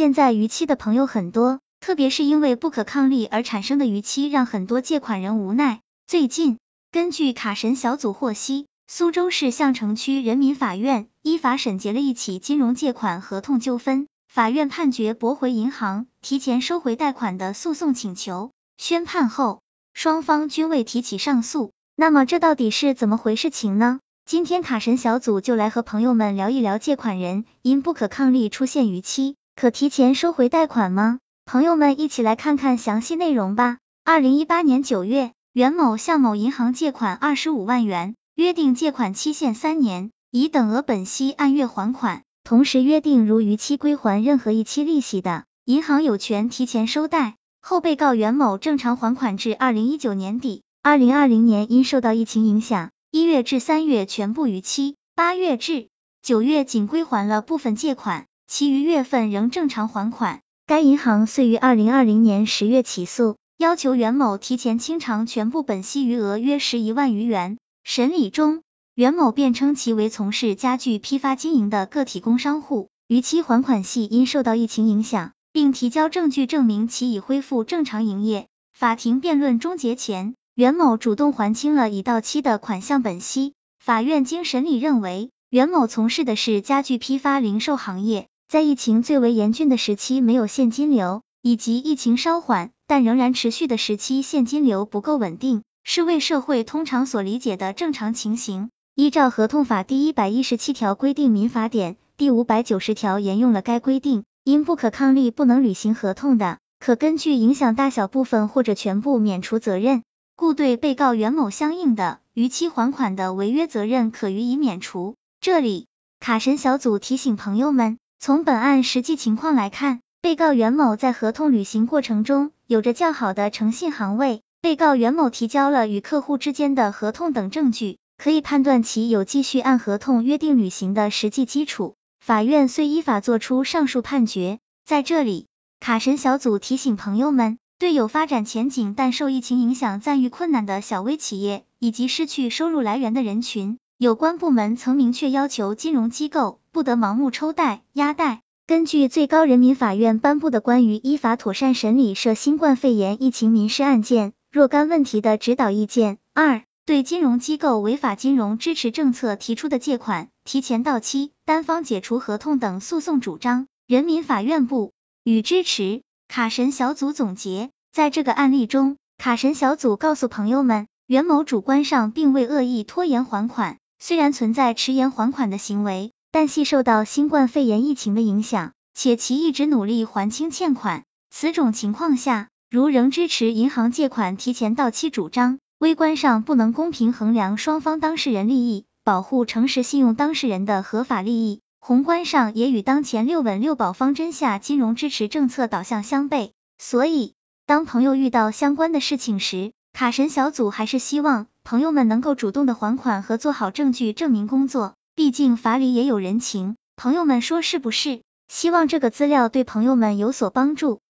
现在逾期的朋友很多，特别是因为不可抗力而产生的逾期，让很多借款人无奈。最近，根据卡神小组获悉，苏州市相城区人民法院依法审结了一起金融借款合同纠纷，法院判决驳回银行提前收回贷款的诉讼请求。宣判后，双方均未提起上诉。那么这到底是怎么回事情呢？今天卡神小组就来和朋友们聊一聊，借款人因不可抗力出现逾期。可提前收回贷款吗？朋友们一起来看看详细内容吧。二零一八年九月，袁某向某银行借款二十五万元，约定借款期限三年，以等额本息按月还款，同时约定如逾期归还任何一期利息的，银行有权提前收贷。后被告袁某正常还款至二零一九年底，二零二零年因受到疫情影响，一月至三月全部逾期，八月至九月仅归还了部分借款。其余月份仍正常还款。该银行遂于二零二零年十月起诉，要求袁某提前清偿全部本息余额约十一万余元。审理中，袁某辩称其为从事家具批发经营的个体工商户，逾期还款系因受到疫情影响，并提交证据证明其已恢复正常营业。法庭辩论终结前，袁某主动还清了已到期的款项本息。法院经审理认为，袁某从事的是家具批发零售行业。在疫情最为严峻的时期，没有现金流，以及疫情稍缓但仍然持续的时期，现金流不够稳定，是为社会通常所理解的正常情形。依照合同法第一百一十七条规定，民法典第五百九十条沿用了该规定。因不可抗力不能履行合同的，可根据影响大小部分或者全部免除责任，故对被告袁某相应的逾期还款的违约责任可予以免除。这里，卡神小组提醒朋友们。从本案实际情况来看，被告袁某在合同履行过程中有着较好的诚信行为。被告袁某提交了与客户之间的合同等证据，可以判断其有继续按合同约定履行的实际基础。法院遂依法作出上述判决，在这里，卡神小组提醒朋友们，对有发展前景但受疫情影响暂遇困难的小微企业以及失去收入来源的人群。有关部门曾明确要求金融机构不得盲目抽贷、压贷。根据最高人民法院颁布的关于依法妥善审理涉新冠肺炎疫情民事案件若干问题的指导意见二，对金融机构违法金融支持政策提出的借款提前到期、单方解除合同等诉讼主张，人民法院不予支持。卡神小组总结，在这个案例中，卡神小组告诉朋友们，袁某主观上并未恶意拖延还款。虽然存在迟延还款的行为，但系受到新冠肺炎疫情的影响，且其一直努力还清欠款。此种情况下，如仍支持银行借款提前到期主张，微观上不能公平衡量双方当事人利益，保护诚实信用当事人的合法利益；宏观上也与当前六稳六保方针下金融支持政策导向相悖。所以，当朋友遇到相关的事情时，卡神小组还是希望。朋友们能够主动的还款和做好证据证明工作，毕竟法理也有人情，朋友们说是不是？希望这个资料对朋友们有所帮助。